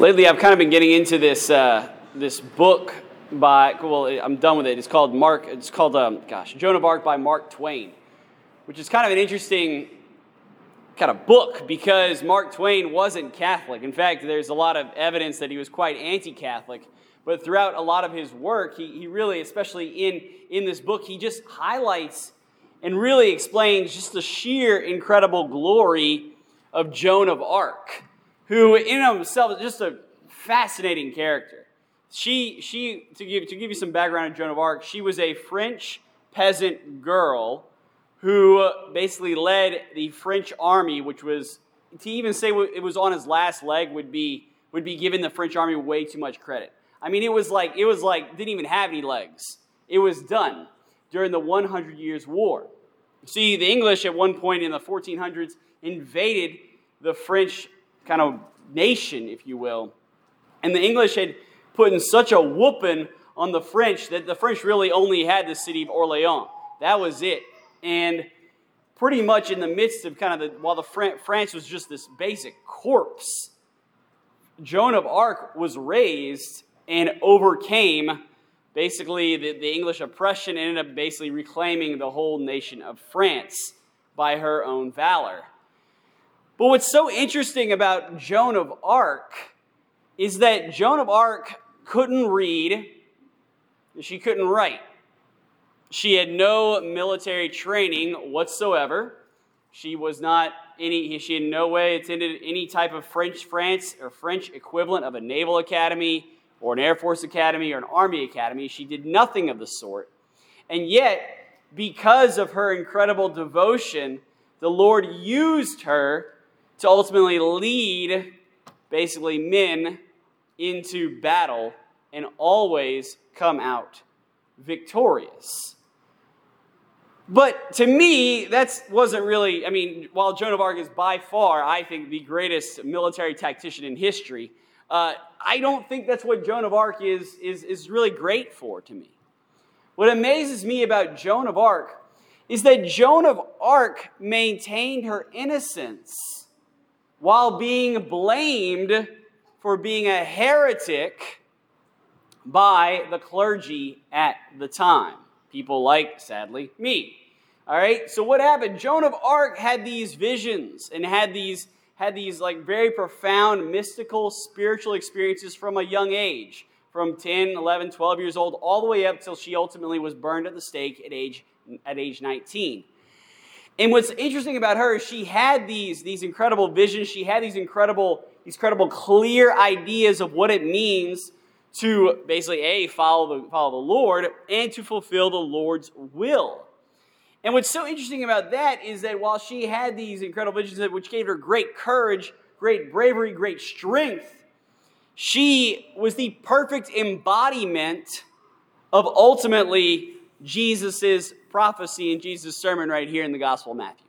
Lately, I've kind of been getting into this uh, this book by well, I'm done with it. It's called Mark. It's called um, gosh, Joan of Arc by Mark Twain, which is kind of an interesting kind of book because Mark Twain wasn't Catholic. In fact, there's a lot of evidence that he was quite anti-Catholic. But throughout a lot of his work, he, he really, especially in, in this book, he just highlights and really explains just the sheer incredible glory of Joan of Arc, who in himself is just a fascinating character. She, she to, give, to give you some background on Joan of Arc, she was a French peasant girl who basically led the French army, which was, to even say it was on his last leg would be, would be giving the French army way too much credit. I mean, it was like, it was like, didn't even have any legs. It was done during the 100 Years' War. See, the English at one point in the 1400s invaded the French kind of nation, if you will. And the English had put in such a whooping on the French that the French really only had the city of Orleans. That was it. And pretty much in the midst of kind of the, while the France was just this basic corpse, Joan of Arc was raised and overcame basically the, the English oppression ended up basically reclaiming the whole nation of France by her own valor. But what's so interesting about Joan of Arc is that Joan of Arc couldn't read, she couldn't write. She had no military training whatsoever. She was not any, she in no way attended any type of French France or French equivalent of a naval academy or an Air Force academy or an Army academy. She did nothing of the sort. And yet, because of her incredible devotion, the Lord used her to ultimately lead basically men into battle and always come out victorious. But to me, that wasn't really, I mean, while Joan of Arc is by far, I think, the greatest military tactician in history, uh, I don't think that's what Joan of Arc is, is, is really great for to me. What amazes me about Joan of Arc is that Joan of Arc maintained her innocence while being blamed for being a heretic by the clergy at the time. People like, sadly, me. All right, so what happened? Joan of Arc had these visions and had these had these like very profound mystical spiritual experiences from a young age from 10 11 12 years old all the way up till she ultimately was burned at the stake at age at age 19 and what's interesting about her is she had these, these incredible visions. She had these incredible these incredible clear ideas of what it means to basically a follow the, follow the lord and to fulfill the lord's will. And what's so interesting about that is that while she had these incredible visions, which gave her great courage, great bravery, great strength, she was the perfect embodiment of ultimately Jesus' prophecy in Jesus' sermon right here in the Gospel of Matthew.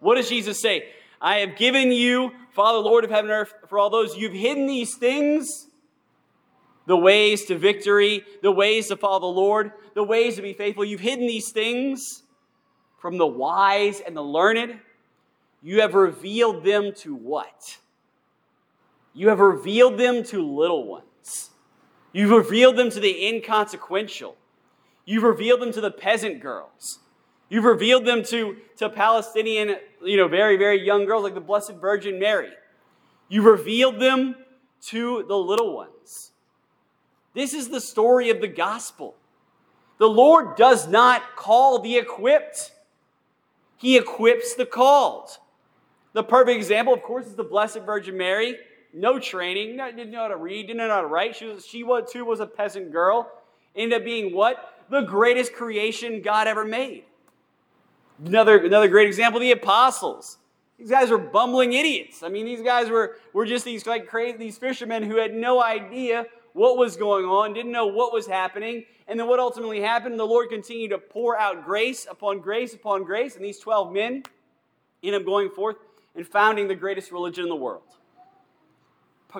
What does Jesus say? I have given you, Father, Lord of heaven and earth, for all those you've hidden these things the ways to victory, the ways to follow the Lord, the ways to be faithful. You've hidden these things from the wise and the learned. You have revealed them to what? You have revealed them to little ones. You've revealed them to the inconsequential. You've revealed them to the peasant girls. You've revealed them to, to Palestinian, you know, very, very young girls like the Blessed Virgin Mary. You've revealed them to the little ones. This is the story of the gospel. The Lord does not call the equipped, He equips the called. The perfect example, of course, is the Blessed Virgin Mary. No training, didn't know how to read, didn't know how to write. She, was, she was, too was a peasant girl. Ended up being what? The greatest creation God ever made. Another, another great example, the apostles. These guys were bumbling idiots. I mean, these guys were, were just these like crazy, these fishermen who had no idea what was going on, didn't know what was happening. And then what ultimately happened, the Lord continued to pour out grace upon grace upon grace. And these 12 men end up going forth and founding the greatest religion in the world.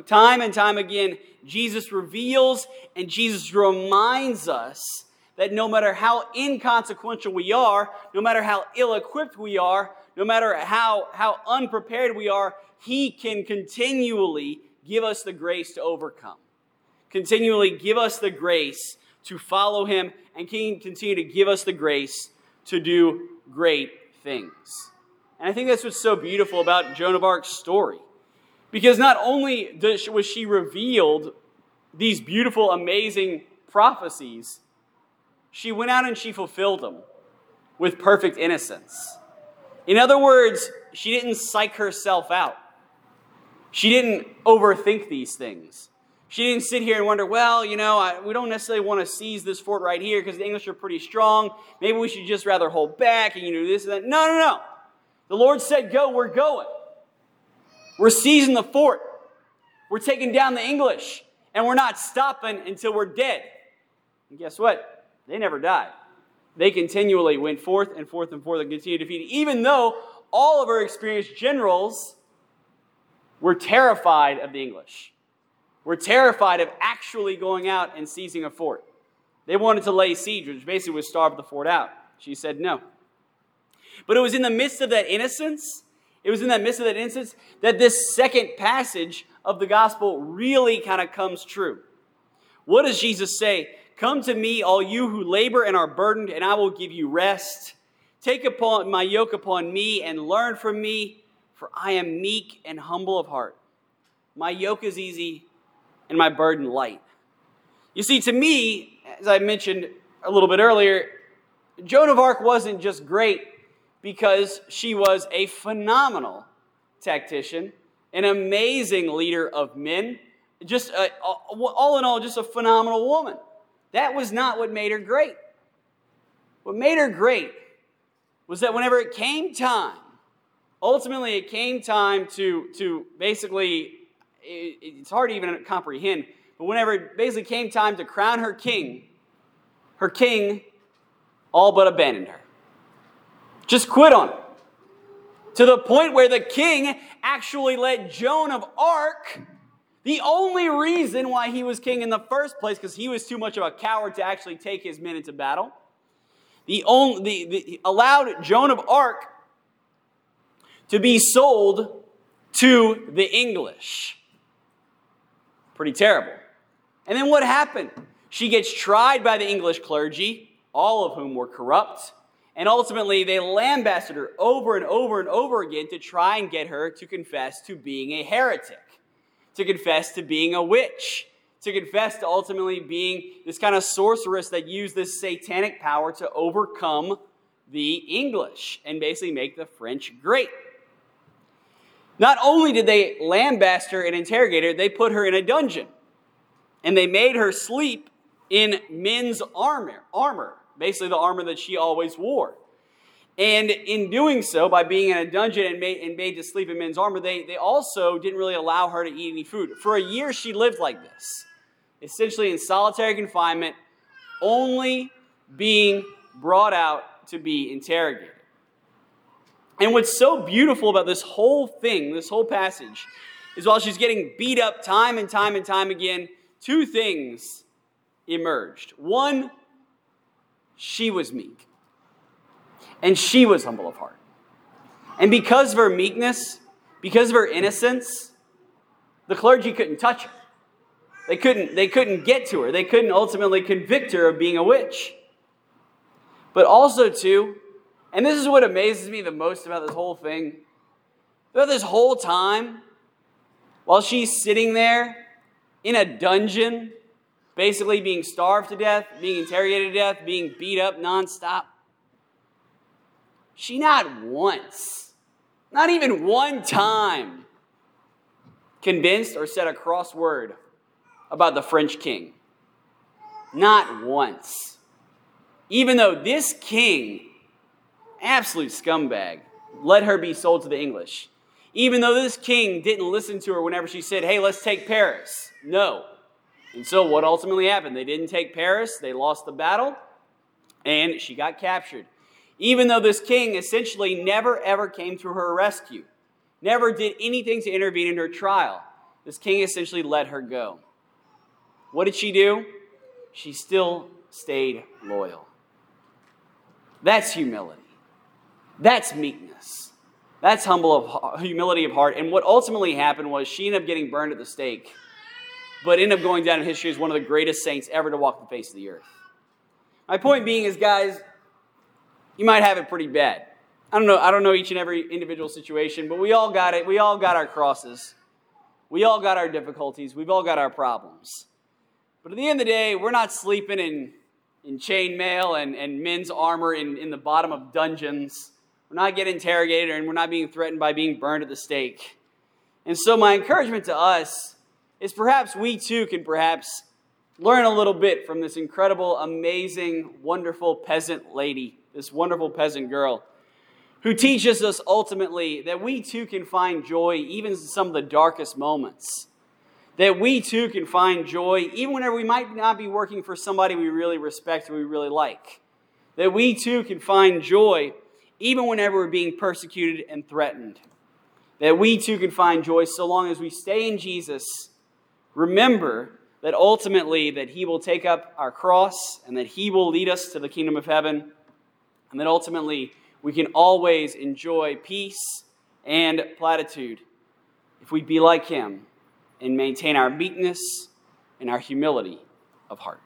Time and time again, Jesus reveals and Jesus reminds us that no matter how inconsequential we are, no matter how ill equipped we are, no matter how, how unprepared we are, He can continually give us the grace to overcome. Continually give us the grace to follow him and can continue to give us the grace to do great things. And I think that's what's so beautiful about Joan of Arc's story. Because not only was she revealed these beautiful, amazing prophecies, she went out and she fulfilled them with perfect innocence. In other words, she didn't psych herself out. She didn't overthink these things. She didn't sit here and wonder, well, you know, I, we don't necessarily want to seize this fort right here because the English are pretty strong. Maybe we should just rather hold back and you know this and that. No, no, no. The Lord said, go, we're going. We're seizing the fort. We're taking down the English. And we're not stopping until we're dead. And guess what? They never died. They continually went forth and forth and forth and continued to defeat, even though all of our experienced generals were terrified of the English were terrified of actually going out and seizing a fort. They wanted to lay siege, which basically was starve the fort out. She said no. But it was in the midst of that innocence, it was in that midst of that innocence that this second passage of the gospel really kind of comes true. What does Jesus say? Come to me, all you who labor and are burdened, and I will give you rest. Take upon my yoke upon me and learn from me, for I am meek and humble of heart. My yoke is easy and my burden light. You see, to me, as I mentioned a little bit earlier, Joan of Arc wasn't just great because she was a phenomenal tactician, an amazing leader of men, just a, all in all, just a phenomenal woman. That was not what made her great. What made her great was that whenever it came time, ultimately it came time to, to basically it, it's hard to even comprehend. But whenever it basically came time to crown her king, her king all but abandoned her. Just quit on it. To the point where the king actually let Joan of Arc, the only reason why he was king in the first place, because he was too much of a coward to actually take his men into battle, the only, the, the, allowed Joan of Arc to be sold to the English. Pretty terrible. And then what happened? She gets tried by the English clergy, all of whom were corrupt. And ultimately, they lambasted her over and over and over again to try and get her to confess to being a heretic, to confess to being a witch, to confess to ultimately being this kind of sorceress that used this satanic power to overcome the English and basically make the French great. Not only did they lambaste her and interrogate her, they put her in a dungeon. And they made her sleep in men's armor, armor, basically the armor that she always wore. And in doing so, by being in a dungeon and made, and made to sleep in men's armor, they, they also didn't really allow her to eat any food. For a year, she lived like this, essentially in solitary confinement, only being brought out to be interrogated. And what's so beautiful about this whole thing, this whole passage, is while she's getting beat up time and time and time again, two things emerged. One, she was meek, and she was humble of heart. And because of her meekness, because of her innocence, the clergy couldn't touch her. They couldn't, they couldn't get to her. They couldn't ultimately convict her of being a witch. But also, too, and this is what amazes me the most about this whole thing. Throughout this whole time, while she's sitting there in a dungeon, basically being starved to death, being interrogated to death, being beat up nonstop, she not once, not even one time, convinced or said a cross word about the French king. Not once. Even though this king absolute scumbag, let her be sold to the English. Even though this king didn't listen to her whenever she said, hey, let's take Paris. No. And so what ultimately happened? They didn't take Paris, they lost the battle, and she got captured. Even though this king essentially never ever came to her rescue, never did anything to intervene in her trial, this king essentially let her go. What did she do? She still stayed loyal. That's humility. That's meekness. That's humble of humility of heart. And what ultimately happened was she ended up getting burned at the stake, but ended up going down in history as one of the greatest saints ever to walk the face of the earth. My point being is, guys, you might have it pretty bad. I don't know. I don't know each and every individual situation, but we all got it. We all got our crosses. We all got our difficulties. We've all got our problems. But at the end of the day, we're not sleeping in, in chainmail and, and men's armor in, in the bottom of dungeons. We're not getting interrogated and we're not being threatened by being burned at the stake. And so, my encouragement to us is perhaps we too can perhaps learn a little bit from this incredible, amazing, wonderful peasant lady, this wonderful peasant girl who teaches us ultimately that we too can find joy even in some of the darkest moments. That we too can find joy even whenever we might not be working for somebody we really respect or we really like. That we too can find joy even whenever we're being persecuted and threatened. That we too can find joy so long as we stay in Jesus. Remember that ultimately that he will take up our cross and that he will lead us to the kingdom of heaven and that ultimately we can always enjoy peace and platitude if we be like him and maintain our meekness and our humility of heart.